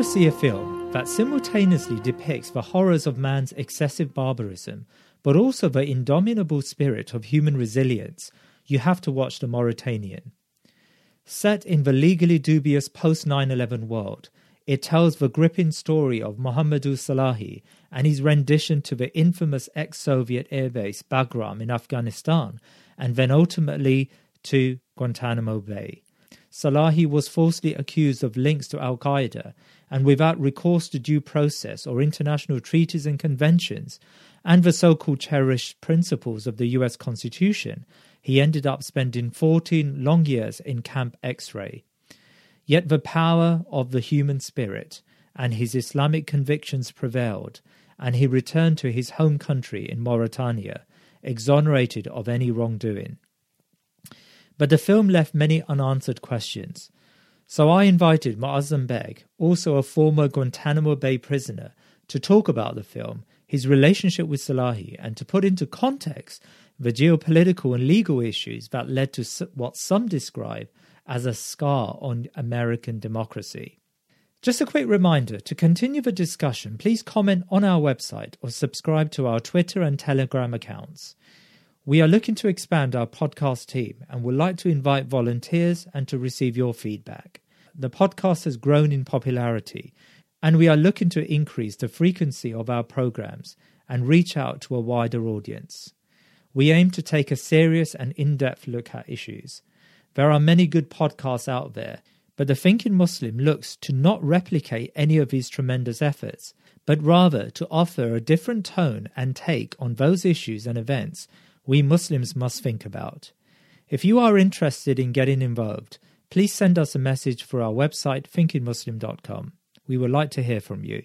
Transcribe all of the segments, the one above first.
To see a film that simultaneously depicts the horrors of man's excessive barbarism, but also the indomitable spirit of human resilience, you have to watch The Mauritanian. Set in the legally dubious post 9 11 world, it tells the gripping story of Mohamedou Salahi and his rendition to the infamous ex Soviet airbase Bagram in Afghanistan, and then ultimately to Guantanamo Bay. Salahi was falsely accused of links to Al Qaeda, and without recourse to due process or international treaties and conventions, and the so called cherished principles of the US Constitution, he ended up spending 14 long years in Camp X ray. Yet the power of the human spirit and his Islamic convictions prevailed, and he returned to his home country in Mauritania, exonerated of any wrongdoing. But the film left many unanswered questions. So I invited Moazzam Begg, also a former Guantanamo Bay prisoner, to talk about the film, his relationship with Salahi, and to put into context the geopolitical and legal issues that led to what some describe as a scar on American democracy. Just a quick reminder to continue the discussion, please comment on our website or subscribe to our Twitter and Telegram accounts. We are looking to expand our podcast team and would like to invite volunteers and to receive your feedback. The podcast has grown in popularity, and we are looking to increase the frequency of our programs and reach out to a wider audience. We aim to take a serious and in depth look at issues. There are many good podcasts out there, but the Thinking Muslim looks to not replicate any of these tremendous efforts, but rather to offer a different tone and take on those issues and events we Muslims must think about. If you are interested in getting involved, please send us a message for our website thinkingmuslim.com. We would like to hear from you.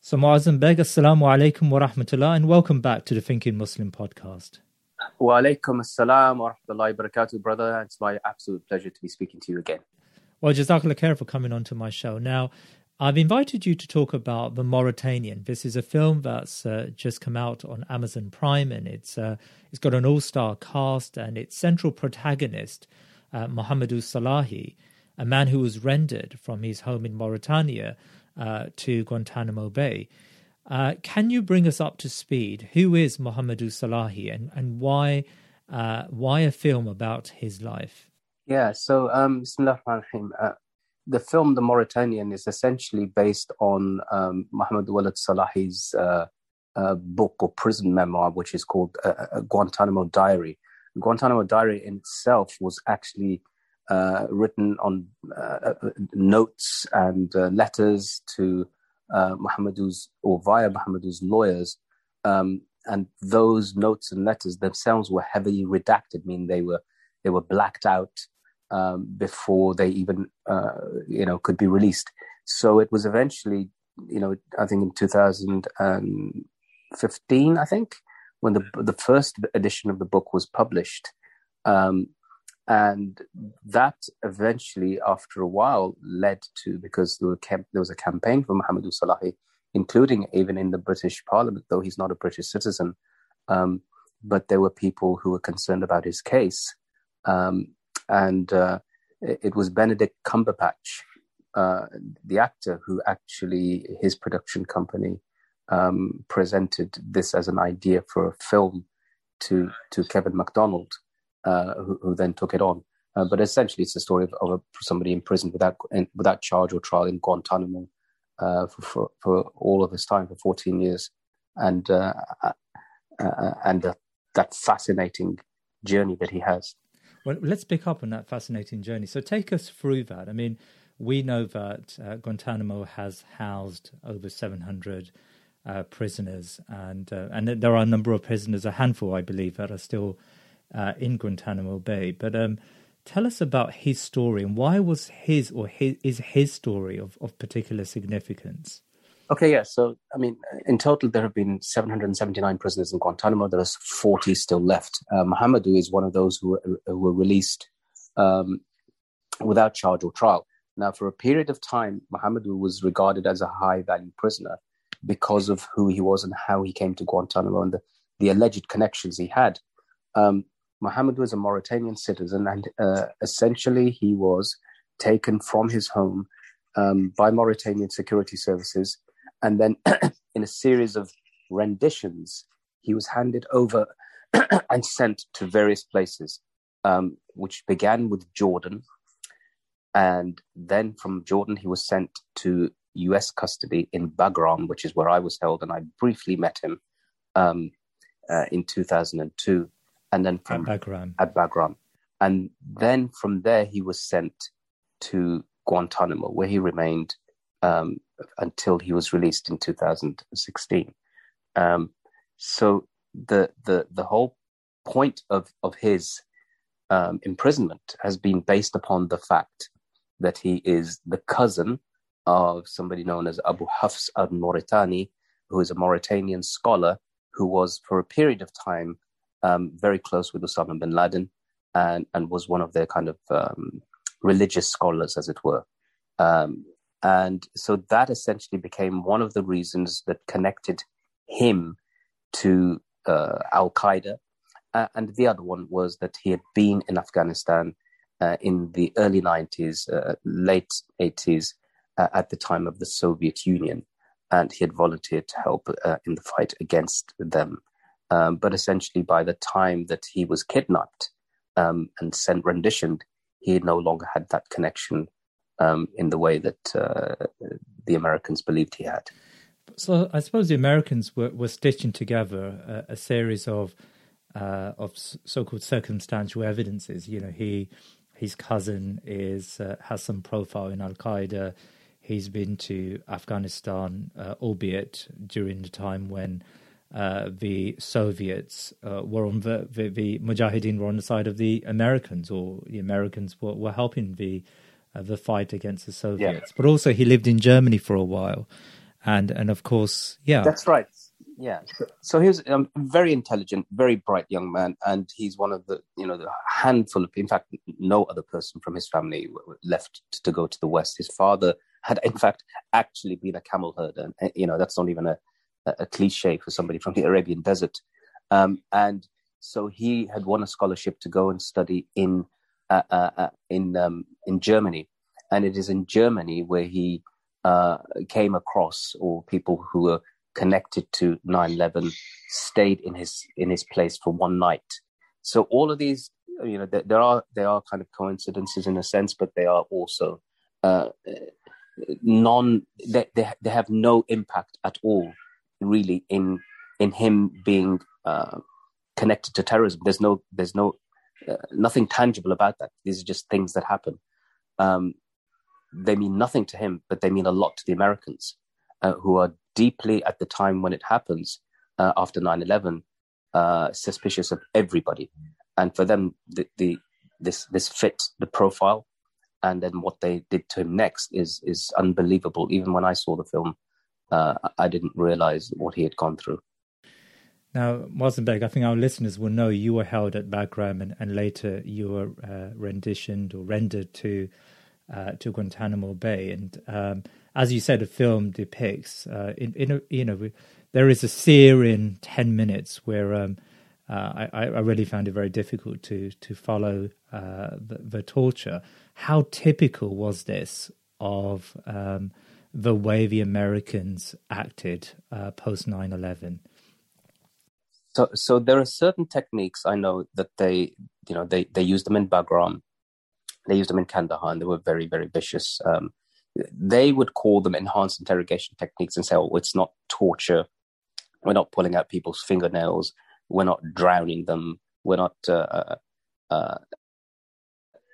So Moazzam Begg, Assalamu alaikum wa rahmatullah, and welcome back to the Thinking Muslim podcast. Wa alaikum assalam wa rahmatullahi wa barakatuh, brother. It's my absolute pleasure to be speaking to you again. Well, Jazakallah khair for coming on to my show. Now, I've invited you to talk about The Mauritanian. This is a film that's uh, just come out on Amazon Prime, and it's uh, it's got an all-star cast, and its central protagonist, uh, Mohamedou Salahi, a man who was rendered from his home in Mauritania uh, to Guantanamo Bay. Uh, can you bring us up to speed? Who is Mohamedou Salahi, and and why uh, why a film about his life? Yeah, so um, Bismillah ar the film The Mauritanian is essentially based on um, Muhammad Ould Salahi's uh, uh, book or prison memoir, which is called uh, uh Guantanamo Diary. Guantanamo Diary in itself was actually uh, written on uh, notes and letters to Mohamedou's or via Mohamedou's lawyers um, and those notes and letters themselves were heavily redacted, meaning they were they were blacked out um, before they even uh, you know could be released. So it was eventually, you know, I think in 2015, I think when the the first edition of the book was published. Um, and that eventually, after a while, led to because there, camp, there was a campaign for Mohammed Salahi, including even in the British Parliament, though he's not a British citizen. Um, but there were people who were concerned about his case, um, and uh, it, was Benedict Cumberbatch, uh, the actor, who actually his production company um, presented this as an idea for a film to to Kevin Macdonald uh, who, who, then took it on. Uh, but essentially, it's a story of, of a, somebody imprisoned without in, without charge or trial in Guantanamo uh, for, for, for, all of his time, for 14 years, and uh, uh, uh, and that fascinating journey that he has. Well, let's pick up on that fascinating journey. So take us through that. I mean, we know that Guantanamo has housed over 700 prisoners, and and there are a number of prisoners, a handful, I believe, that are still uh, in Guantanamo Bay. But um, tell us about his story and why was his or his, is his story of, of particular significance? Okay, yeah. So, I mean, in total, there have been 779 prisoners in Guantanamo. There's 40 still left. Uh, Mohamedou is one of those who, who were released um, without charge or trial. Now, for a period of time, Mohamedou was regarded as a high value prisoner because of who he was and how he came to Guantanamo and the, the alleged connections he had. Um, Muhammad was a Mauritanian citizen, and uh, essentially he was taken from his home um, by Mauritanian security services, and then in a series of renditions, he was handed over and sent to various places, um, which began with Jordan, and then from Jordan he was sent to U.S. custody in Bagram, which is where I was held, and I briefly met him um, uh, in 2002 and then from at Bagram. at Bagram. And then from there, he was sent to Guantanamo, where he remained um, until he was released in 2016. Um, so the the the whole point of of his um, imprisonment has been based upon the fact that he is the cousin of somebody known as Abu Hafs al-Mauritani, who is a Mauritanian scholar who was for a period of time um, very close with Osama bin Laden and, and was one of their kind of um, religious scholars, as it were. Um, and so that essentially became one of the reasons that connected him to uh, Al Qaeda. Uh, and the other one was that he had been in Afghanistan uh, in the early 90s, uh, late 80s, uh, at the time of the Soviet Union. And he had volunteered to help uh, in the fight against them. Um, but essentially, by the time that he was kidnapped um, and sent renditioned, he no longer had that connection um, in the way that uh, the Americans believed he had. So I suppose the Americans were, were stitching together a, a series of uh, of so-called circumstantial evidences. You know, he his cousin is uh, has some profile in Al Qaeda. He's been to Afghanistan, uh, albeit during the time when uh, the Soviets uh, were on the, the, the Mujahideen were on the side of the Americans, or the Americans were, were helping the uh, the fight against the Soviets. Yeah. But also, he lived in Germany for a while, and and of course, yeah, that's right. Yeah, so he's a um, very intelligent, very bright young man, and he's one of the you know the handful of, in fact, no other person from his family left to go to the West. His father had, in fact, actually been a camel herder, and you know that's not even a a, cliche for somebody from the Arabian desert. Um, and so he had won a scholarship to go and study in uh, uh, in um, in Germany, and it is in Germany where he uh, came across, or people who were connected to 9/11 stayed in his in his place for one night. So all of these, you know, there, there are there are kind of coincidences in a sense, but they are also uh, non they, they they have no impact at all really in in him being uh, connected to terrorism. There's no there's no uh, nothing tangible about that. These are just things that happen. Um, they mean nothing to him, but they mean a lot to the Americans, uh, who are deeply at the time when it happens uh, after 9/11, uh, suspicious of everybody, and for them, the, the this this fit the profile, and then what they did to him next is is unbelievable. Even when I saw the film, uh, I didn't realize what he had gone through. Now, Moazzam Begg, I think our listeners will know you were held at Bagram and, and later you were uh, renditioned or rendered to uh, to Guantanamo Bay. And um, as you said, the film depicts uh, in, in a, you know there is a sear in ten minutes where um, uh, I, I, really found it very difficult to to follow uh, the, the, torture. How typical was this of um, the way the Americans acted uh, post 9-11? So, so there are certain techniques I know that they, you know, they, they use them in Bagram, they used them in Kandahar, and they were very, very vicious. Um, they would call them enhanced interrogation techniques and say, "Oh, it's not torture. We're not pulling out people's fingernails. We're not drowning them. We're not, uh, uh, uh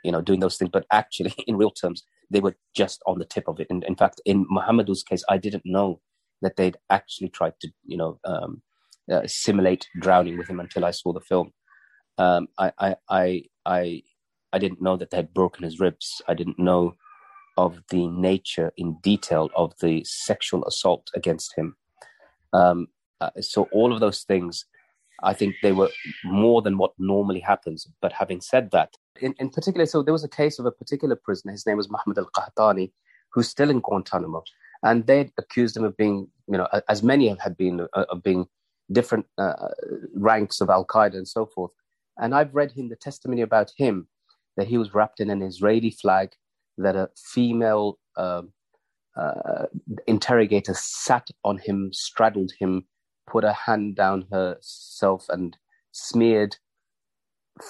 you know, doing those things." But actually, in real terms, they were just on the tip of it. And in fact, in Mohamedou's case, I didn't know that they'd actually tried to, you know, um, uh, simulate drowning with him until I saw the film. Um, I, I, I, I, I didn't know that they had broken his ribs. I didn't know of the nature in detail of the sexual assault against him. Um, uh, so all of those things, I think they were more than what normally happens. But having said that, in, in particular, so there was a case of a particular prisoner. His name was Mohammed Al Qahtani, who's still in Guantanamo, and they accused him of being, you know, as many have been, uh, of being different uh, ranks of Al Qaeda and so forth. And I've read him the testimony about him that he was wrapped in an Israeli flag, that a female uh, uh, interrogator sat on him, straddled him, put a hand down herself, and smeared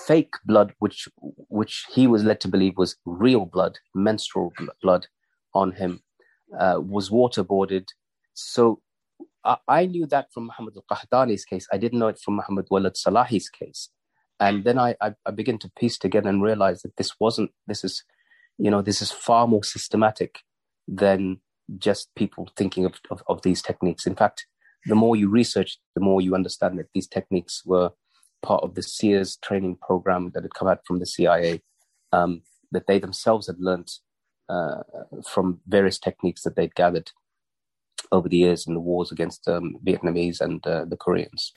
fake blood, which which he was led to believe was real blood, menstrual blood, on him, uh, was waterboarded. So I, knew that from Muhammad al-Qahtani's case. I didn't know it from Muhammad Ould Salahi's case. And then I, I, I begin to piece together and realize that this wasn't, this is, you know, this is far more systematic than just people thinking of, of, of these techniques. In fact, the more you research, the more you understand that these techniques were part of the Sears training program that had come out from the CIA, um, that they themselves had learned uh, from various techniques that they'd gathered over the years in the wars against um, Vietnamese and uh, the Koreans.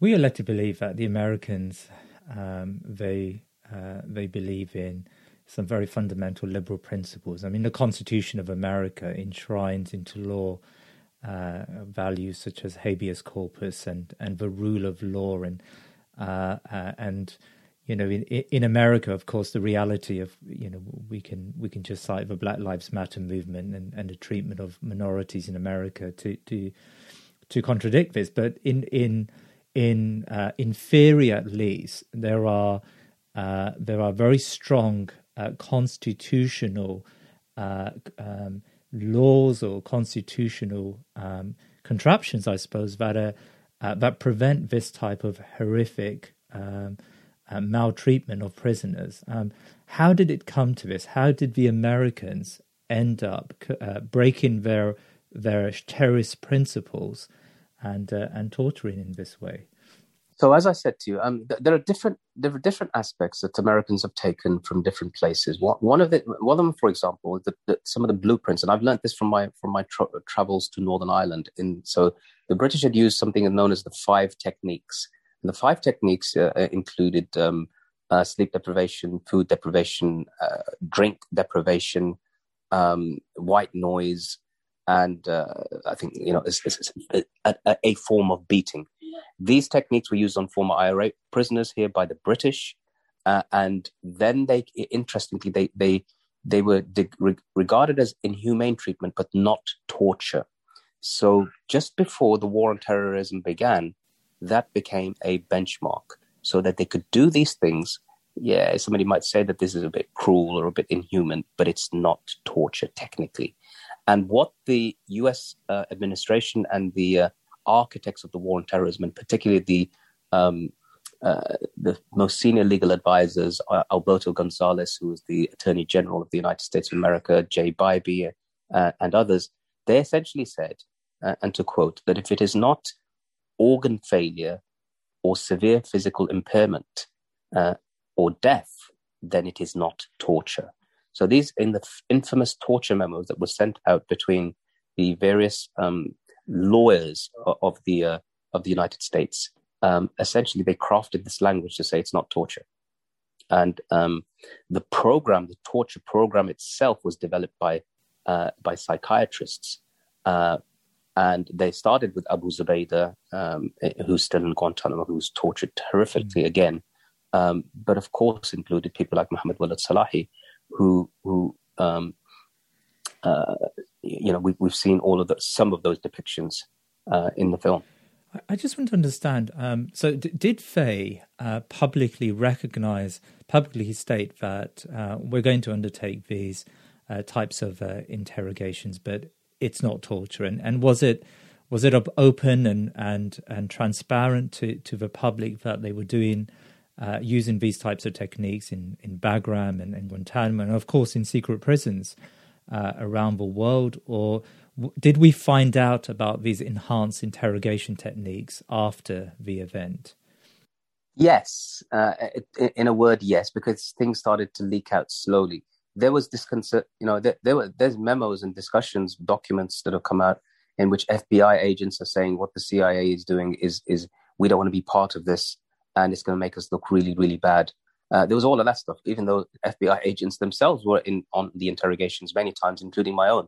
We are led to believe that the Americans um, they uh, they believe in some very fundamental liberal principles. I mean, the Constitution of America enshrines into law uh, values such as habeas corpus and, and the rule of law and uh, uh, and you know, in in America, of course, the reality of you know we can we can just cite the Black Lives Matter movement and, and the treatment of minorities in America to to to contradict this. But in in in uh, in theory, at least, there are uh, there are very strong uh, constitutional uh, um, laws or constitutional um, contraptions, I suppose, that are, uh, that prevent this type of horrific. Um, uh, maltreatment of prisoners. Um, how did it come to this? How did the Americans end up uh, breaking their their terrorist principles and uh, and torturing in this way? So, as I said to you, um, th- there are different there are different aspects that Americans have taken from different places. One, one of it, one of them, for example, the, the, some of the blueprints, and I've learned this from my from my tra- travels to Northern Ireland. In so, the British had used something known as the five techniques and the five techniques uh, uh, included um, uh, sleep deprivation, food deprivation, drink deprivation, um, white noise, and I think you know it's, it's a, a, a, form of beating. These techniques were used on former IRA prisoners here by the British, uh, and then they, interestingly, they they they were de- regarded as inhumane treatment, but not torture. So just before the war on terrorism began, that became a benchmark so that they could do these things. Yeah, somebody might say that this is a bit cruel or a bit inhuman, but it's not torture technically. And what the US uh, administration and the uh, architects of the war on terrorism, and particularly the um, uh, the most senior legal advisors, uh, Alberto Gonzales, who was the Attorney General of the United States of America, Jay Bybee, uh, and others, they essentially said, uh, and to quote, that if it is not organ failure or severe physical impairment uh, or death, then it is not torture. So these in the infamous torture memos that were sent out between the various um, lawyers of the uh, of the United States, um, essentially they crafted this language to say it's not torture. And um, the program, the torture program itself, was developed by uh, by psychiatrists, uh, and they started with Abu Zubaydah, um, who's still in Guantanamo, who was tortured horrifically mm. again, um, but of course included people like Muhammad Ould Salahi, who who um, uh, you know we, have seen all of the, some of those depictions uh, in the film. I just want to understand. Um, so, d- did Faye uh, publicly recognize, publicly state that uh, we're going to undertake these uh, types of uh, interrogations, but it's not torture? And, and was it was it open and and and transparent to, to the public that they were doing uh, using these types of techniques in in Bagram and, and Guantanamo, and of course in secret prisons uh, around the world, or did we find out about these enhanced interrogation techniques after the event? Yes, uh, in a word, yes, because things started to leak out slowly. There was this concern, you know, there, there were there's memos and discussions, documents that have come out in which FBI agents are saying what the CIA is doing is is we don't want to be part of this, and it's going to make us look really, really bad. Uh, there was all of that stuff, even though FBI agents themselves were in on the interrogations many times, including my own.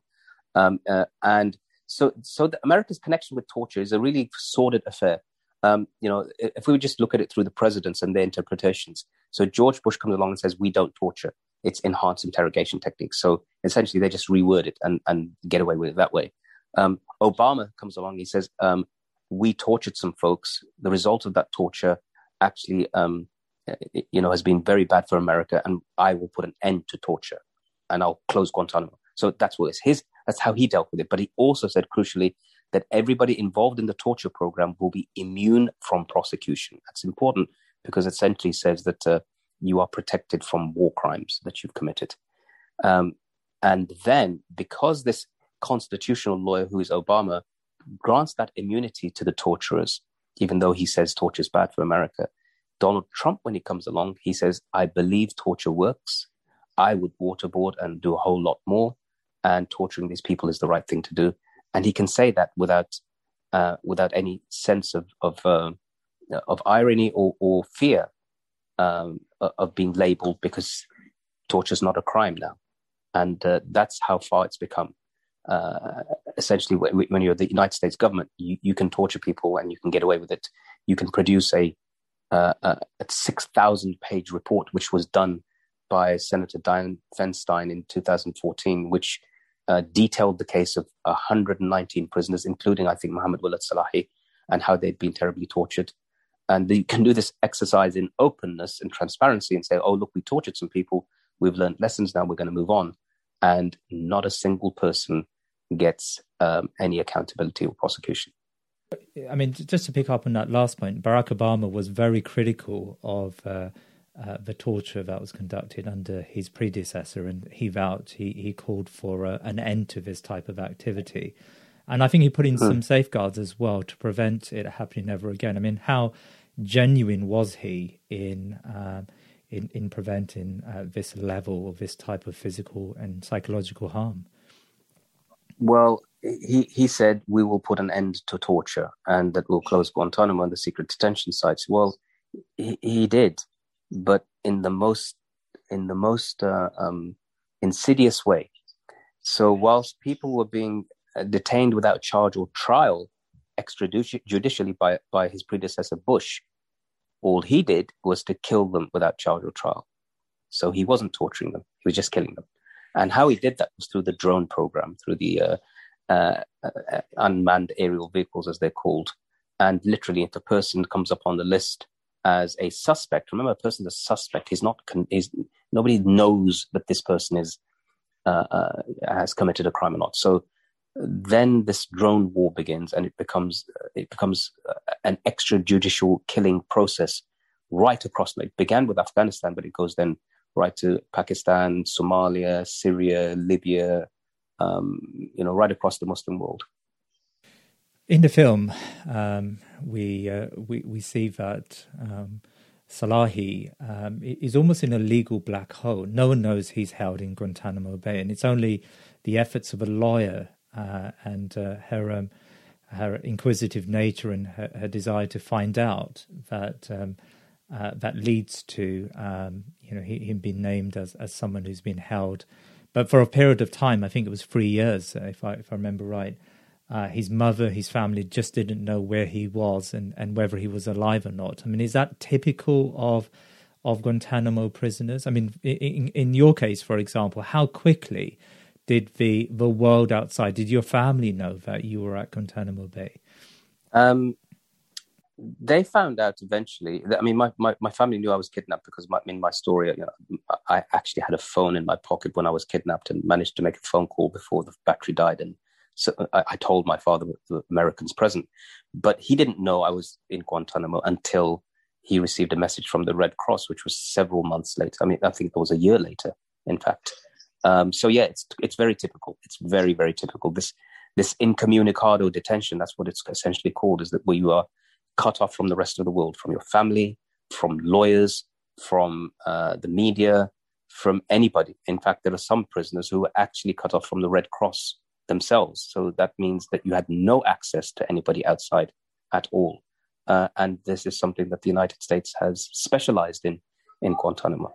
Um, uh, and so, so America's connection with torture is a really sordid affair. Um, you know, if we would just look at it through the presidents and their interpretations. So George Bush comes along and says, "We don't torture; it's enhanced interrogation techniques." So essentially, they just reword it and and get away with it that way. Um, Obama comes along; he says, um, "We tortured some folks. The result of that torture actually, um, you know, has been very bad for America, and I will put an end to torture, and I'll close Guantanamo." So that's what it's his that's how he dealt with it. But he also said, crucially, that everybody involved in the torture program will be immune from prosecution. That's important because it essentially says that uh, you are protected from war crimes that you've committed. Um, and then, because this constitutional lawyer, who is Obama, grants that immunity to the torturers, even though he says torture is bad for America, Donald Trump, when he comes along, he says, I believe torture works. I would waterboard and do a whole lot more and torturing these people is the right thing to do. And he can say that without uh, without any sense of of uh, of irony or, or fear um, of being labeled because torture is not a crime now, and uh, that's how far it's become. Uh, essentially, when you're the United States government, you, you can torture people and you can get away with it. You can produce a, uh, a six thousand page report, which was done by Senator Dianne Feinstein in 2014, which uh, detailed the case of 119 prisoners, including, I think, Mohammed Ould Salahi, and how they'd been terribly tortured. And you can do this exercise in openness and transparency and say, oh, look, we tortured some people. We've learned lessons now. We're going to move on. And not a single person gets um, any accountability or prosecution. I mean, just to pick up on that last point, Barack Obama was very critical of uh, uh, the torture that was conducted under his predecessor, and he vowed he he called for a, an end to this type of activity, and I think he put in hmm. some safeguards as well to prevent it happening ever again. I mean, how genuine was he in uh, in in preventing uh, this level of this type of physical and psychological harm? Well, he he said we will put an end to torture and that we'll close Guantanamo and the secret detention sites. Well, he, he did but in the most in the most uh, um, insidious way. So whilst people were being uh, detained without charge or trial extrajudicially by by his predecessor Bush, all he did was to kill them without charge or trial. So he wasn't torturing them; he was just killing them. And how he did that was through the drone program, through the uh, uh, uh unmanned aerial vehicles, as they're called. And literally, if a person comes up on the list as a suspect. Remember, a person is a suspect. He's not. He's, nobody knows that this person is uh, uh, has committed a crime or not. So then this drone war begins, and it becomes it becomes uh, an extrajudicial killing process right across. It began with Afghanistan, but it goes then right to Pakistan, Somalia, Syria, Libya. Um, you know, right across the Muslim world In the film, um, we, uh, we we see that um, Salahi um, is almost in a legal black hole. No one knows he's held in Guantanamo Bay, and it's only the efforts of a lawyer uh, and uh, her um, her inquisitive nature and her, her, desire to find out that um, uh, that leads to um, you know him being named as as someone who's been held, but for a period of time, I think it was three years, if I if I remember right. Uh, his mother, his family just didn't know where he was and, and whether he was alive or not. I mean, is that typical of of Guantanamo prisoners? I mean, in, in your case, for example, how quickly did the the world outside, did your family know that you were at Guantanamo Bay? Um, they found out eventually. I mean, my, my, my family knew I was kidnapped because my, in my story, you know, I actually had a phone in my pocket when I was kidnapped and managed to make a phone call before the battery died. And so I, I told my father the Americans present, but he didn't know I was in Guantanamo until he received a message from the Red Cross, which was several months later. I mean, I think it was a year later, in fact. Um, so yeah, it's it's very typical. It's very very typical. This this incommunicado detention. That's what it's essentially called. Is that where you are cut off from the rest of the world, from your family, from lawyers, from uh, the media, from anybody. In fact, there are some prisoners who were actually cut off from the Red Cross themselves. So that means that you had no access to anybody outside at all. Uh, and this is something that the United States has specialized in in Guantanamo.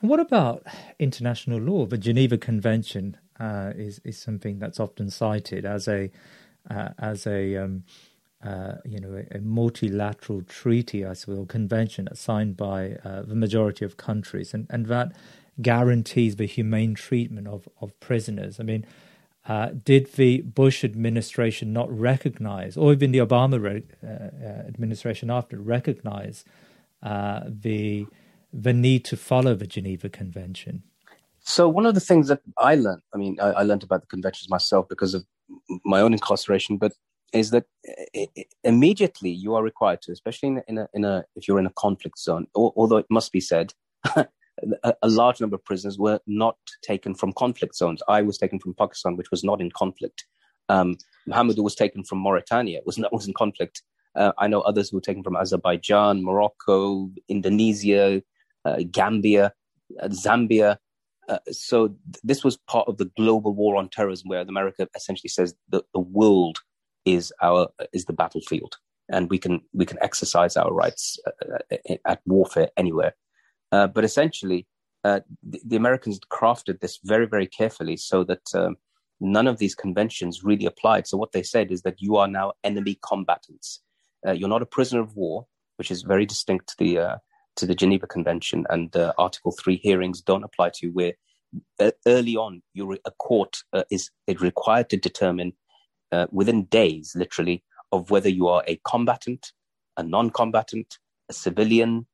And what about international law? The Geneva Convention uh, is, is something that's often cited as a, uh, as a um, uh, you know, a, a, multilateral treaty, I suppose, or convention signed by uh, the majority of countries, and, and that guarantees the humane treatment of, of prisoners. I mean, uh, did the Bush administration not recognize, or even the Obama re- uh, administration after, recognize the the need to follow the Geneva Convention? So one of the things that I learned, I mean, I, I learned about the conventions myself because of my own incarceration, but is that immediately you are required to, especially in, in, a, in a if you're in a conflict zone. Although it must be said, a, a, large number of prisoners were not taken from conflict zones. I was taken from Pakistan, which was not in conflict. Um, Muhammad was taken from Mauritania, was not was in conflict. Uh, I know others who were taken from Azerbaijan, Morocco, Indonesia, Gambia, uh, Zambia. Uh, so th- this was part of the global war on terrorism, where America essentially says that the world is our is the battlefield, and we can we can exercise our rights uh, uh at warfare anywhere. Uh, but essentially, uh, the, the, Americans crafted this very very carefully so that um, none of these conventions really applied. So what they said is that you are now enemy combatants. Uh, you're not a prisoner of war, which is very distinct to the uh, to the Geneva Convention, and Article Three hearings don't apply to you. Where early on, you're a court is required to determine uh, within days, literally, of whether you are a combatant, a non combatant, a civilian,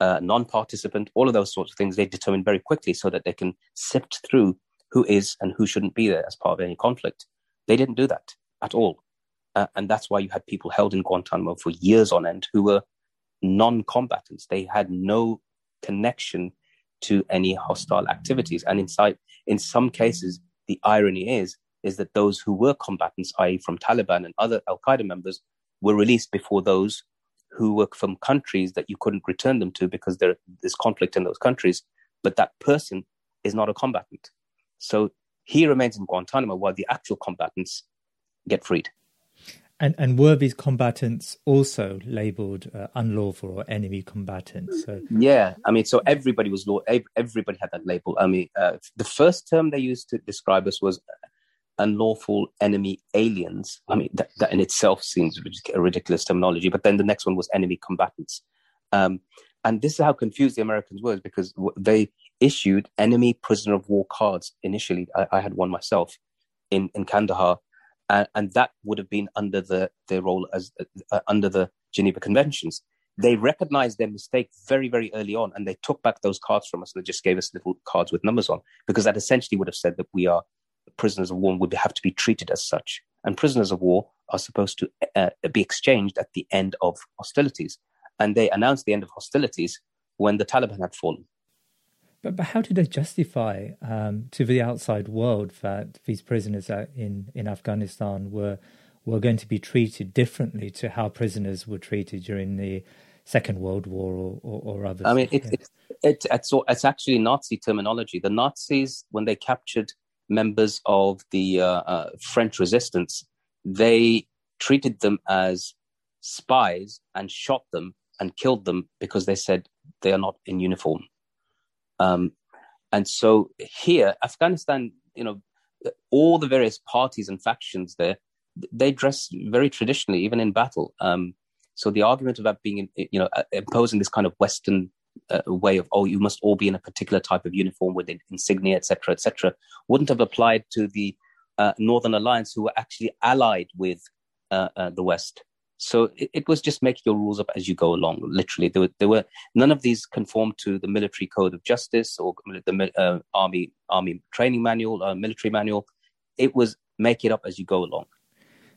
a non participant, all of those sorts of things they determine very quickly so that they can sift through who is and who shouldn't be there as part of any conflict. They didn't do that at all. Uh, and that's why you had people held in Guantanamo for years on end who were non combatants. They had no connection to any hostile activities. And inside, in some cases, the irony is is that those who were combatants, i.e., from Taliban and other Al Qaeda members, were released before those who were from countries that you couldn't return them to because there is conflict in those countries. But that person is not a combatant. So he remains in Guantanamo while the actual combatants get freed. And and were these combatants also labeled uh, unlawful or enemy combatants? So yeah, I mean, so everybody was law. Everybody had that label. I mean, uh, the first term they used to describe us was unlawful enemy aliens. I mean, that, that in itself seems a ridiculous terminology. But then the next one was enemy combatants. Um, and this is how confused the Americans were because they issued enemy prisoner of war cards initially. I, I had one myself in, in Kandahar and, and that would have been under the their role as uh, under the Geneva Conventions. They recognized their mistake very, very early on, and they took back those cards from us and they just gave us little cards with numbers on, because that essentially would have said that we are prisoners of war and would have to be treated as such. And prisoners of war are supposed to uh, be exchanged at the end of hostilities. And they announced the end of hostilities when the Taliban had fallen. But, but how do they justify um, to the outside world that these prisoners in, in Afghanistan were were going to be treated differently to how prisoners were treated during the Second World War or, or, or others? I mean, it, yeah. it, it, it's, it's actually Nazi terminology. The Nazis, when they captured members of the uh, uh, French resistance, they treated them as spies and shot them and killed them because they said they are not in uniform. Um, and so here, Afghanistan, you know, all the various parties and factions there, they dress very traditionally, even in battle. Um, so the argument about being, you know, uh, imposing this kind of Western uh, way of, oh, you must all be in a particular type of uniform with insignia, etc., etc., wouldn't have applied to the uh, Northern Alliance, who were actually allied with uh, uh the West. So it, it, was just making your rules up as you go along. Literally, there were, there were none of these conformed to the military code of justice or the uh, army army training manual, uh, military manual. It was make it up as you go along.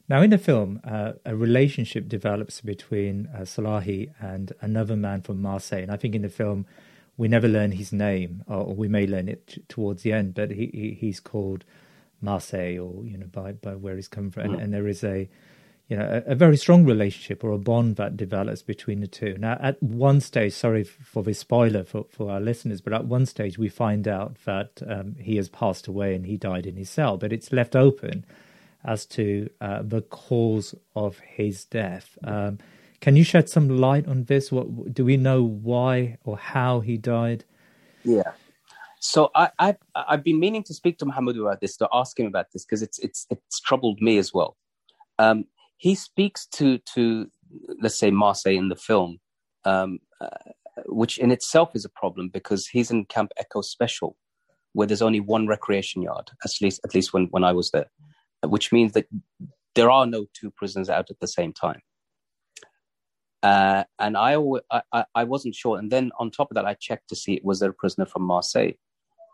Now, in the film, uh, a relationship develops between uh, Salahi and another man from Marseille, and I think in the film we never learn his name, or we may learn it t- towards the end. But he, he, he's called Marseille, or you know, by by where he's come from, mm. and, and there is a you know, a, a, very strong relationship or a bond that develops between the two. Now, at one stage, sorry for the spoiler for, for our listeners, but at one stage we find out that um, he has passed away and he died in his cell, but it's left open as to uh, the cause of his death. Um, can you shed some light on this? What do we know why or how he died? Yeah. So I, I I've been meaning to speak to Muhammad about this to ask him about this because it's it's it's troubled me as well. Um, he speaks to to let's say Marseille in the film, um, uh, which in itself is a problem because he's in Camp Echo Special, where there's only one recreation yard, at least at least when when I was there, which means that there are no two prisoners out at the same time. Uh, and I, I, I wasn't sure. And then on top of that, I checked to see was there a prisoner from Marseille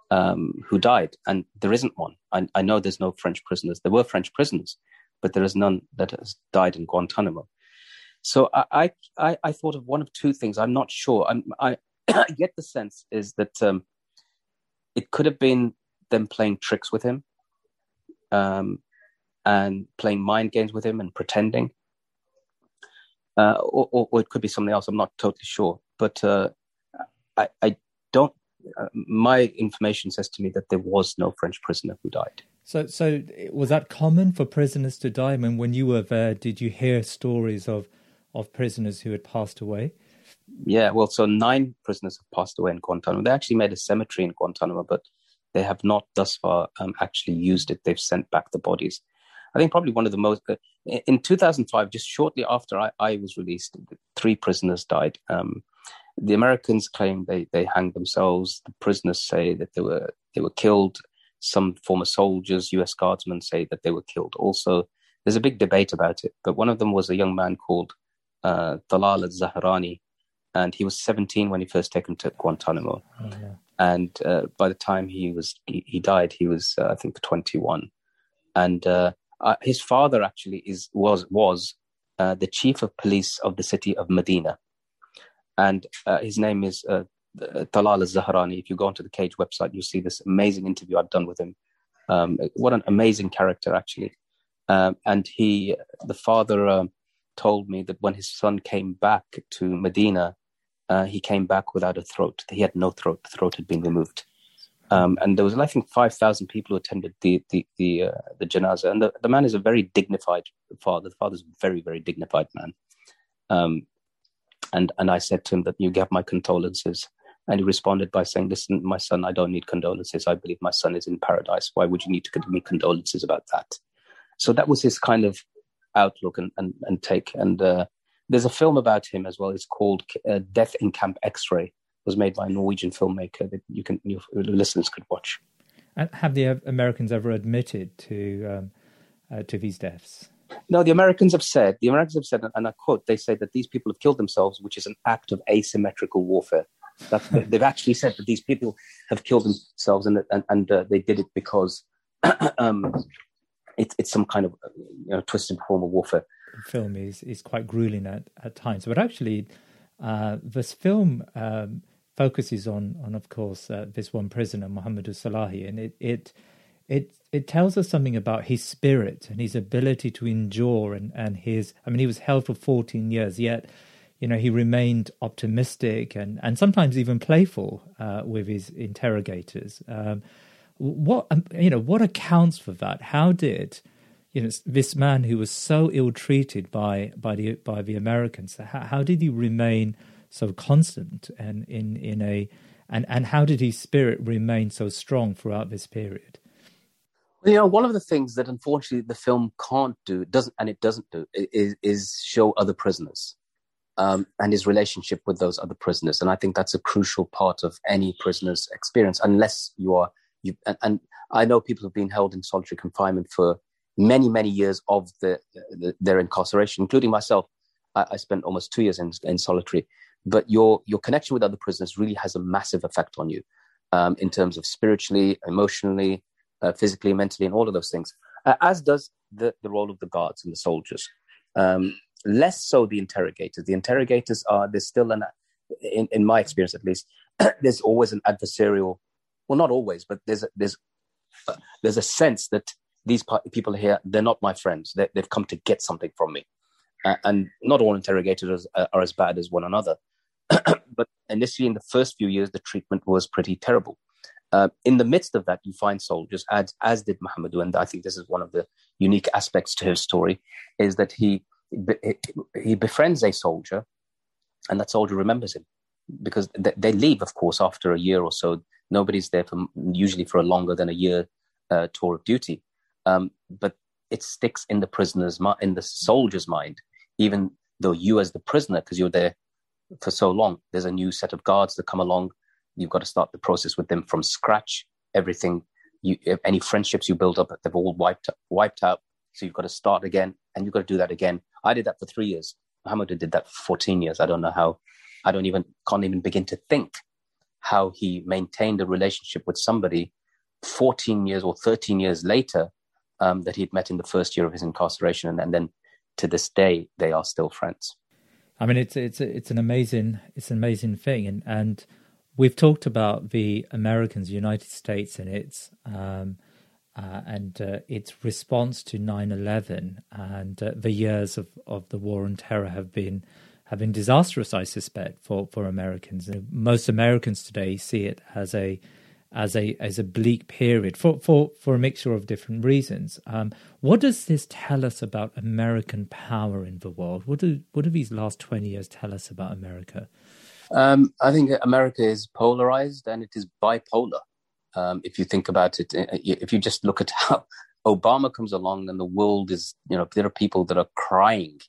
um, who died, and there isn't one. I, I know there's no French prisoners. There were French prisoners, but there is none that has died in Guantanamo. So I, I, I thought of one of two things. I'm not sure. I'm, I, get the sense is that um, it could have been them playing tricks with him, um, and playing mind games with him and pretending, uh, or, or, or, it could be something else. I'm not totally sure, but uh, I, I don't. Uh, my information says to me that there was no French prisoner who died. So, so was that common for prisoners to die? I mean, when you were there, did you hear stories of of prisoners who had passed away? Yeah, well, so nine prisoners have passed away in Guantanamo. They actually made a cemetery in Guantanamo, but they have not thus far um, actually used it. They've sent back the bodies. I think probably one of the most uh, in 2005, just shortly after I, I was released, three prisoners died. Um, the Americans claim they they hanged themselves. The prisoners say that they were they were killed some former soldiers, US guardsmen say that they were killed. Also, there's a big debate about it, but one of them was a young man called uh, Talal al-Zahrani, and he was 17 when he first taken to Guantanamo. Oh, yeah. And uh, by the time he was he, he died, he was uh, I think 21. And uh, uh, his father actually is was was uh, the chief of police of the city of Medina, and uh, his name is uh, Talal al-Zahrani. If you go onto the Cage website, you'll see this amazing interview I've done with him. Um, what an amazing character, actually. Um, and he, the father, uh, told me that when his son came back to Medina, uh, he came back without a throat. He had no throat. The throat had been removed. Um, and there was, I think, five thousand people who attended the the the, uh, the janazah. And the, the man is a very dignified father. The father's a very very dignified man. Um, and and I said to him that you give my condolences. And he responded by saying, "Listen, my son, I don't need condolences. I believe my son is in paradise. Why would you need to give me condolences about that?" So that was his kind of outlook and and, and take. And uh, there's a film about him as well. It's called uh, Death in Camp X-Ray was made by a Norwegian filmmaker that you can your listeners could watch. And have the Americans ever admitted to um, uh, to these deaths? No, the Americans have said the Americans have said, and I quote: "They say that these people have killed themselves, which is an act of asymmetrical warfare." They've actually said that these people have killed themselves, and and, and uh, they did it because um, it, it's some kind of you know, twisted form of warfare. The film is is quite grueling at, at times, but actually, uh, this film um, focuses on, on of course, uh, this one prisoner, Mohamedou Slahi, and it, it it it tells us something about his spirit and his ability to endure and and his. I mean, he was held for fourteen years, yet you know he remained optimistic and and sometimes even playful uh, with his interrogators. Um, what um, you know, what accounts for that? How did you know this man who was so ill treated by by the by the Americans? How, how did he remain? so constant and in in a and and how did his spirit remain so strong throughout this period? You know, one of the things that unfortunately the film can't do, doesn't, and it doesn't do, is, is show other prisoners um, and his relationship with those other prisoners. And I think that's a crucial part of any prisoner's experience, unless you are you. And, and I know people have been held in solitary confinement for many, many years of the, the, their incarceration, including myself. I, I spent almost two years in, in solitary but your your connection with other prisoners really has a massive effect on you um, in terms of spiritually, emotionally, uh, physically, mentally, and all of those things. Uh, as does the the role of the guards and the soldiers. Um, less so the interrogators. The interrogators are there's still an in, in my experience at least there's always an adversarial. Well, not always, but there's a, there's uh, there's a sense that these people here they're not my friends. They, have come to get something from me. Uh, and not all interrogators are, are, as bad as one another. but initially, in the first few years, the treatment was pretty terrible. Uh, in the midst of that, you find soldiers, as, as did Mohamedou, and I think this is one of the unique aspects to his story, is that he he befriends a soldier, and that soldier remembers him because they leave, of course, after a year or so. Nobody's there for usually for a longer than a year uh, tour of duty, um, but it sticks in the prisoner's in the soldier's mind, even though you, as the prisoner, because you're there for so long. There's a new set of guards that come along. You've got to start the process with them from scratch. Everything, you, any friendships you build up, they've all wiped wiped out. So you've got to start again, and you've got to do that again. I did that for three years. Muhammad did that for 14 years. I don't know how. I don't even can't even begin to think how he maintained a relationship with somebody 14 years or 13 years later um, that he'd met in the first year of his incarceration, and, and then to this day they are still friends. I mean, it's it's it's an amazing it's an amazing thing, and and we've talked about the Americans, United States, and its um, uh, and uh, its response to 9-11 and uh, the years of, of the war on terror have been have been disastrous, I suspect, for for Americans. Most Americans today see it as a as a as a bleak period for for for a mixture of different reasons. Um, what does this tell us about American power in the world? What do what do these last twenty years tell us about America? Um, I think America is polarized and it is bipolar. Um, if you think about it, if you just look at how Obama comes along and the world is, you know, there are people that are crying,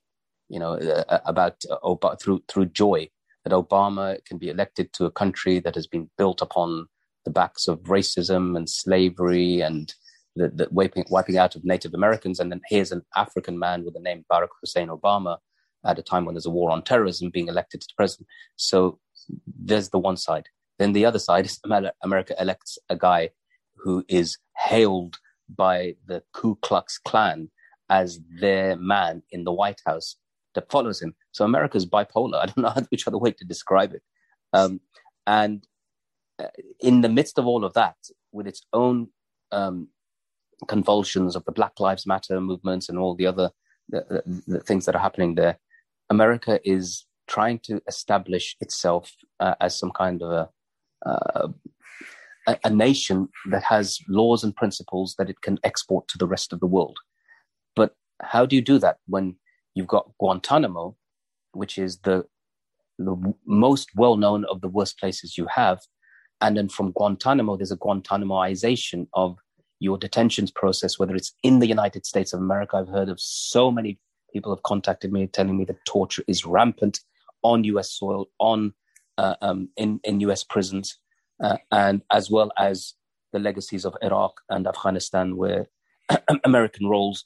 you know, uh, about uh, through through joy that Obama can be elected to a country that has been built upon the backs of racism and slavery and the, the wiping, wiping out of Native Americans. And then here's an African man with the name Barack Hussein Obama at a time when there's a war on terrorism being elected to the president. So there's the one side. Then the other side is America elects a guy who is hailed by the Ku Klux Klan as their man in the White House that follows him. So America's bipolar. I don't know which other way to describe it. Um, and uh, in the midst of all of that, with its own um, convulsions of the Black Lives Matter movements and all the other the, the, the things that are happening there, America is trying to establish itself uh, as some kind of a, uh, a, a, nation that has laws and principles that it can export to the rest of the world. But how do you do that when you've got Guantanamo, which is the the most well known of the worst places you have, and then from Guantanamo, there's a Guantanamoization of your detentions process, whether it's in the United States of America. I've heard of so many people have contacted me telling me that torture is rampant on U.S. soil, on uh, um, in in U.S. prisons uh, and as well as the legacies of Iraq and Afghanistan, where American roles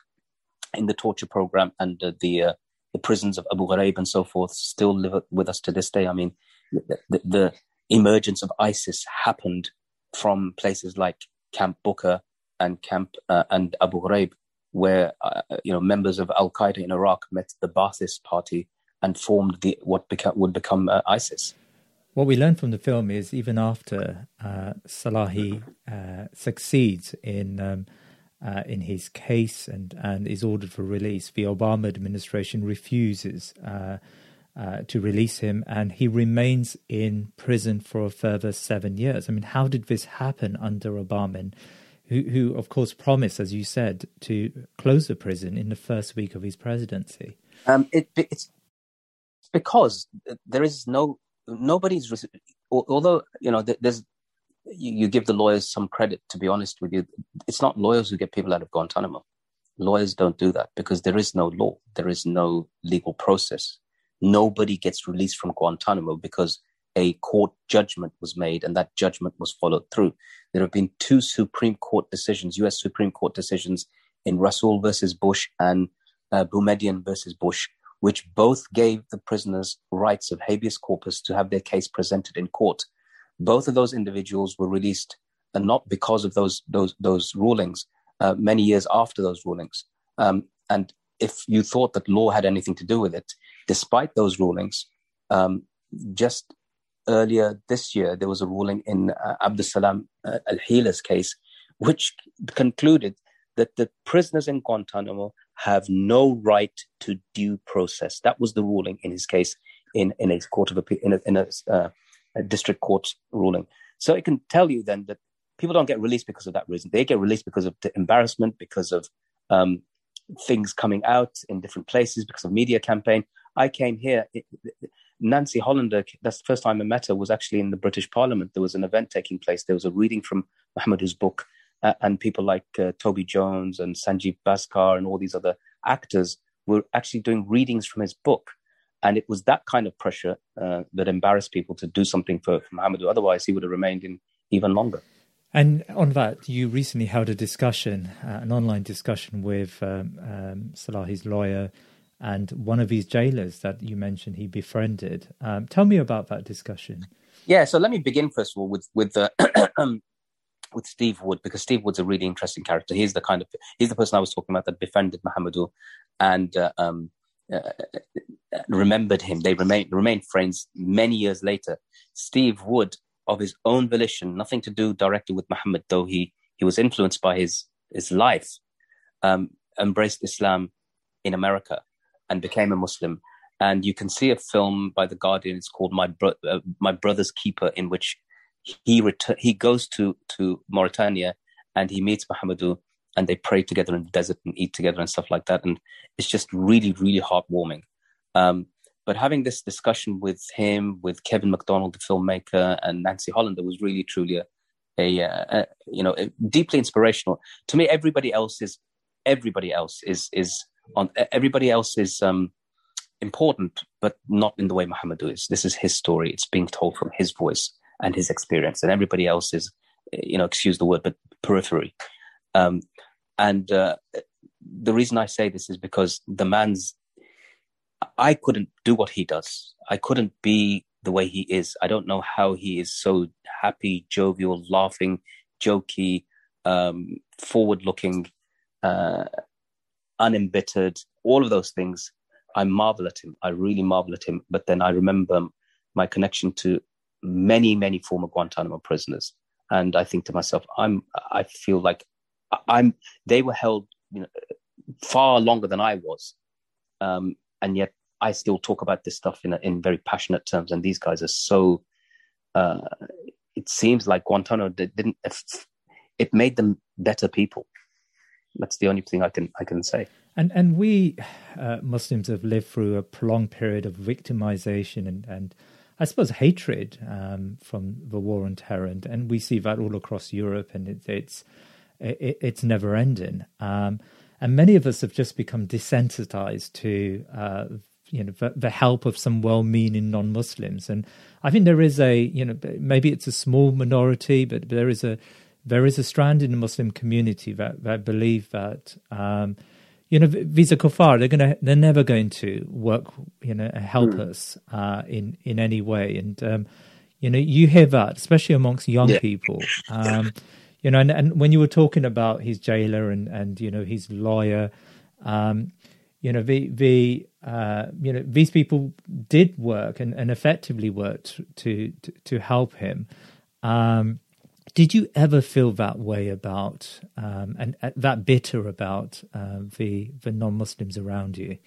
in the torture program and uh, the uh, the prisons of Abu Ghraib and so forth still live with us to this day. I mean, the, the, the emergence of ISIS happened from places like Camp Bucca and Camp uh, and Abu Ghraib, where uh, you know members of Al Qaeda in Iraq met the Ba'athist Party and formed the what beca- would become ISIS. What we learn from the film is even after uh, Slahi uh, succeeds in um, uh, in his case and, and is ordered for release, the Obama administration refuses uh, uh, to release him, and he remains in prison for a further seven years. I mean, how did this happen under Obama? Who, who, of course, promised, as you said, to close the prison in the first week of his presidency. Um, it, it's because there is no nobody's although you know there's you, give the lawyers some credit to be honest with you. It's not lawyers who get people out of guantanamo. Lawyers don't do that because there is no law. There is no legal process. Nobody gets released from guantanamo because a court judgment was made and that judgment was followed through. There have been two supreme court decisions us supreme court decisions in Rasul versus bush and uh, boumediene versus bush which both gave the prisoners rights of habeas corpus to have their case presented in court. Both of those individuals were released, and not because of those those those rulings. Uh, many years after those rulings, um, and if you thought that law had anything to do with it, despite those rulings, um, just earlier this year there was a ruling in uh, Abdulsalam uh, Al Hela's case, which concluded that the prisoners in Guantanamo have no right to due process. That was the ruling in his case in, in a court of appeal, in a, in a, uh, a district court ruling. So it can tell you then that people don't get released because of that reason. They get released because of the embarrassment, because of um, things coming out in different places, because of media campaign. I came here. It, Nancy Hollander, that's the first time I met her, was actually in the British Parliament. There was an event taking place. There was a reading from Muhammad's book uh, and people like uh, Toby Jones and Sanjeev Bhaskar and all these other actors were actually doing readings from his book. And it was that kind of pressure uh, that embarrassed people to do something for, for Mohamedou. Otherwise, he would have remained in even longer. And on that, you recently held a discussion, uh, an online discussion with um, um, Slahi's lawyer and one of his jailers that you mentioned he befriended. Um, tell me about that discussion. Yeah, so let me begin first of all with with the um, with Steve Wood because Steve Wood's a really interesting character. He's the kind of he's the person I was talking about that befriended Mohamedou and uh, um, uh, remembered him. They remain remained friends many years later. Steve Wood, of his own volition, nothing to do directly with Muhammad, though he he was influenced by his his life, um, embraced Islam in America and became a Muslim. And you can see a film by The Guardian. It's called My Bro- uh, My Brother's Keeper, in which he he goes to to Mauritania and he meets Mohamedou and they pray together in the desert and eat together and stuff like that. And it's just really really heartwarming. Um, but having this discussion with him with Kevin Macdonald, the filmmaker and Nancy Hollander was really truly a, a, a you know a deeply inspirational. To me everybody else is everybody else is is on everybody else is um, important but not in the way Mohamedou is. This is his story. It's being told from his voice and his experience, and everybody else is, you know, excuse the word, but periphery. Um, and uh, the reason I say this is because the man's, I couldn't do what he does. I couldn't be the way he is. I don't know how he is so happy, jovial, laughing, jokey, um, forward-looking, uh, unembittered. All of those things, I marvel at him. I really marvel at him. But then I remember my connection to many, many former Guantanamo prisoners. And I think to myself, I'm, I feel like I'm, they were held, you know, far longer than I was. Um, and yet I still talk about this stuff in, in very passionate terms. And these guys are so, uh, it seems like Guantanamo didn't. It made them better people. That's the only thing I can I can say. And and we uh, Muslims have lived through a prolonged period of victimization and and I suppose hatred um, from the war on terror, and, and we see that all across Europe, and it, it's it, it's never ending. Um, and many of us have just become desensitized to uh, you know the, the, help of some well-meaning non-Muslims, and I think there is a you know maybe it's a small minority, but there is a there is a strand in the Muslim community that that believe that. Um, you know, Visa Kufar, they're gonna, they're never going to work, you know, help mm. us uh, in in any way. And um, you know, you hear that, especially amongst young yeah. people. Um, you know, and, and when you were talking about his jailer and and you know his lawyer, um, you know, the the uh, you know these people did work and, and effectively worked to to, to help him. Um, did you ever feel that way about um, and uh, that bitter about uh, the the non-Muslims around you?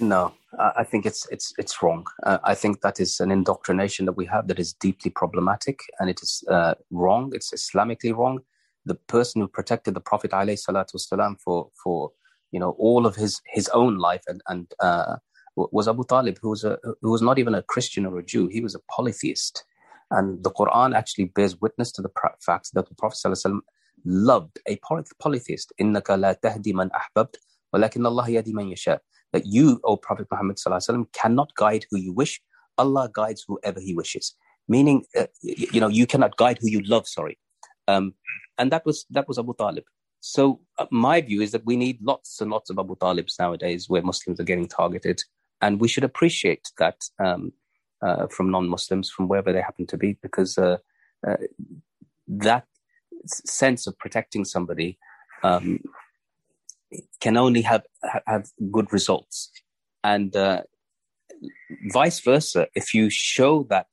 No, I think it's it's it's wrong. Uh, I think that is an indoctrination that we have that is deeply problematic, and it is uh, wrong. It's Islamically wrong. The person who protected the Prophet والسلام, for for you know all of his his own life and and uh, was Abu Talib, who was a who was not even a Christian or a Jew. He was a polytheist. And the Quran actually bears witness to the fact that the Prophet ﷺ loved a polytheist. إِنَّكَ لَا تَهْدِي مَنْ أَحْبَبْتَ وَلَكِنَّ اللَّهَ يَهْدِي مَنْ يَشَاءُ That you, O Prophet Muhammad ﷺ, cannot guide who you wish. Allah guides whoever He wishes. Meaning, uh, you know, you cannot guide who you love. Sorry, um, and that was that was Abu Talib. So uh, my view is that we need lots and lots of Abu Talibs nowadays, where Muslims are getting targeted, and we should appreciate that. Um, uh, from non-Muslims, from wherever they happen to be, because uh, uh, that sense of protecting somebody um, can only have have good results, and uh, vice versa. If you show that,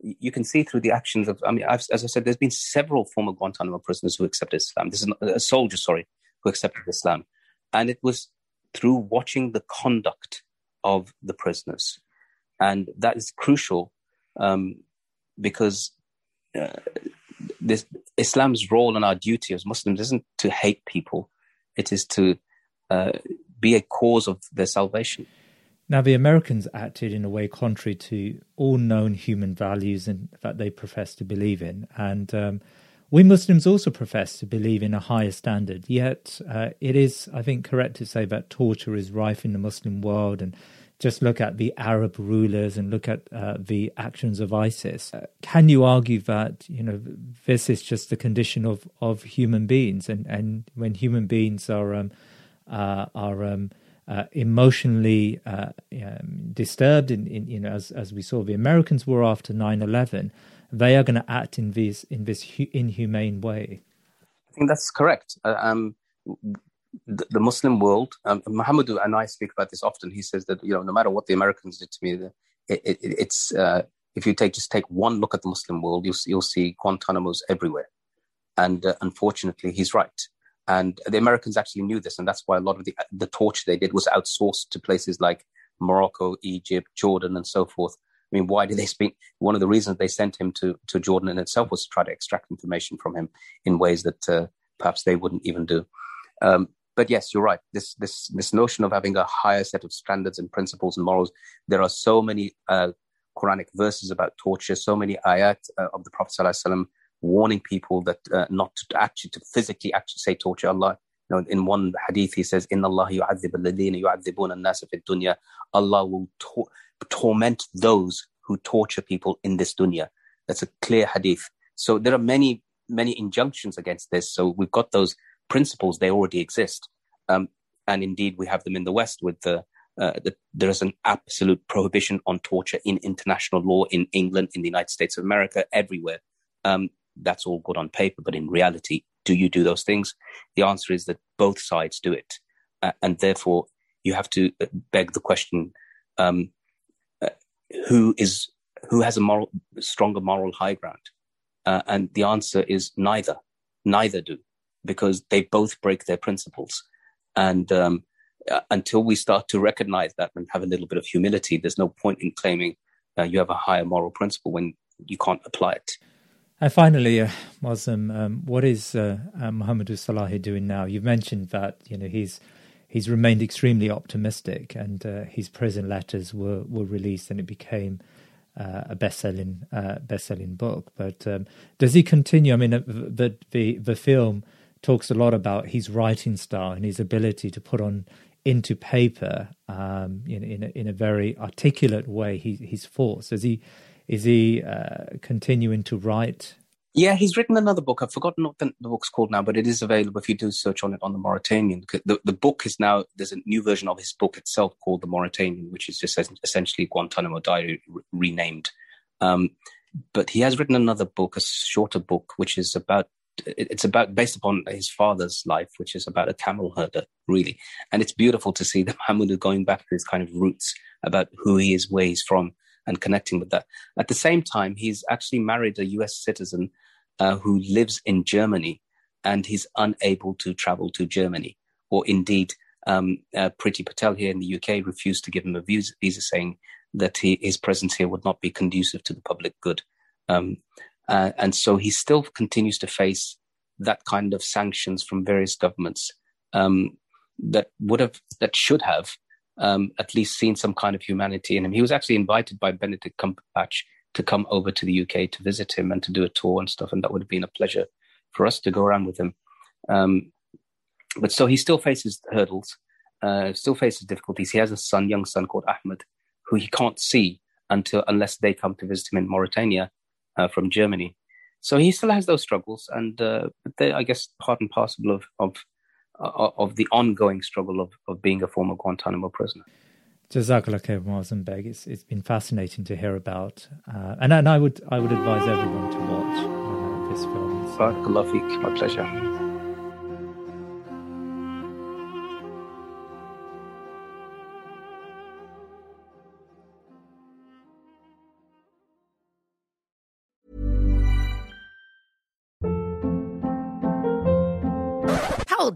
you can see through the actions of. I mean, I've, as I said, there's been several former Guantanamo prisoners who accepted Islam. This is a soldier, sorry, who accepted Islam, and it was through watching the conduct of the prisoners and that is crucial um, because uh, this Islam's role and our duty as Muslims isn't to hate people; it is to uh, be a cause of their salvation. Now, the Americans acted in a way contrary to all known human values and that they profess to believe in, and um, we Muslims also profess to believe in a higher standard. Yet, uh, it is, I think, correct to say that torture is rife in the Muslim world and just look at the Arab rulers and look at uh, the actions of ISIS. Uh, can you argue that you know this is just the condition of, of human beings, and, and when human beings are um, uh, are um, uh, emotionally uh, um, disturbed, in, in, you know as as we saw the Americans were after 9-11, they are going to act in this in this inhumane way. I think that's correct. Uh, um, the, the Muslim world, um, Mohamedou and I speak about this often. He says that you know no matter what the Americans did to me, it, it, it's uh, if you take just take one look at the Muslim world, you'll you'll see Guantanamo's everywhere, and uh, unfortunately, he's right. And the Americans actually knew this, and that's why a lot of the the torture they did was outsourced to places like Morocco, Egypt, Jordan, and so forth. I mean, why did they speak? One of the reasons they sent him to, to Jordan in itself was to try to extract information from him in ways that uh, perhaps they wouldn't even do. Um, but yes, you're right. This this this notion of having a higher set of standards and principles and morals. There are so many uh, Quranic verses about torture, so many ayat uh, of the Prophet warning people that uh, not to actually to physically actually say torture Allah. You know, in one hadith he says, "Inna Allah yu'adhib alladhina yu'adhibuna an-nasa fi dunya." Allah will tor- torment those who torture people in this dunya. That's a clear hadith. So there are many many injunctions against this. So we've got those principles, they already exist. Um, and indeed, we have them in the West with the, uh, the, there is an absolute prohibition on torture in international law in England, in the United States of America, everywhere. Um, that's all good on paper, but in reality, do you do those things? The answer is that both sides do it. Uh, and therefore, you have to uh, beg the question um, uh, who is who has a moral stronger moral high ground? Uh, and the answer is neither. Neither do because they both break their principles. And um, uh, until we start to recognize that and have a little bit of humility, there's no point in claiming uh, you have a higher moral principle when you can't apply it. And finally, uh, Muslim, um, what is uh, uh, Mohamedou Slahi doing now? You've mentioned that you know he's he's remained extremely optimistic, and uh, his prison letters were, were released, and it became uh, a best-selling uh, best-selling book. But um, does he continue? I mean, the the the film talks a lot about his writing style and his ability to put on into paper um, in in a, in a very articulate way his, his thoughts. Does he is he uh, continuing to write? Yeah, he's written another book. I've forgotten what the, the, book's called now, but it is available if you do search on it on the Mauritanian. The, the book is now, there's a new version of his book itself called The Mauritanian, which is just essentially Guantanamo Diary re- renamed. Um, but he has written another book, a shorter book, which is about it's about based upon his father's life, which is about a camel herder, really. And it's beautiful to see that Mahmoud going back to his kind of roots about who he is, where he's from, and connecting with that. At the same time, he's actually married a US citizen uh, who lives in Germany and he's unable to travel to Germany. Or indeed, um, uh, Priti Patel here in the UK refused to give him a visa, visa saying that he, his presence here would not be conducive to the public good. Um, uh, and so he still continues to face that kind of sanctions from various governments um, that would have, that should have um, at least seen some kind of humanity in him. He was actually invited by Benedict Cumberbatch to come over to the UK to visit him and to do a tour and stuff, and that would have been a pleasure for us to go around with him. Um, but so he still faces hurdles, uh, still faces difficulties. He has a son, young son called Ahmed, who he can't see until unless they come to visit him in Mauritania uh, from Germany. So he still has those struggles, and uh, they, I guess, part and parcel of of of the ongoing struggle of, of being a former Guantanamo prisoner. Jazakallah khair, Moazzam Begg. It's, it's been fascinating to hear about, uh, and and I would I would advise everyone to watch uh, this film. Barakallah my pleasure.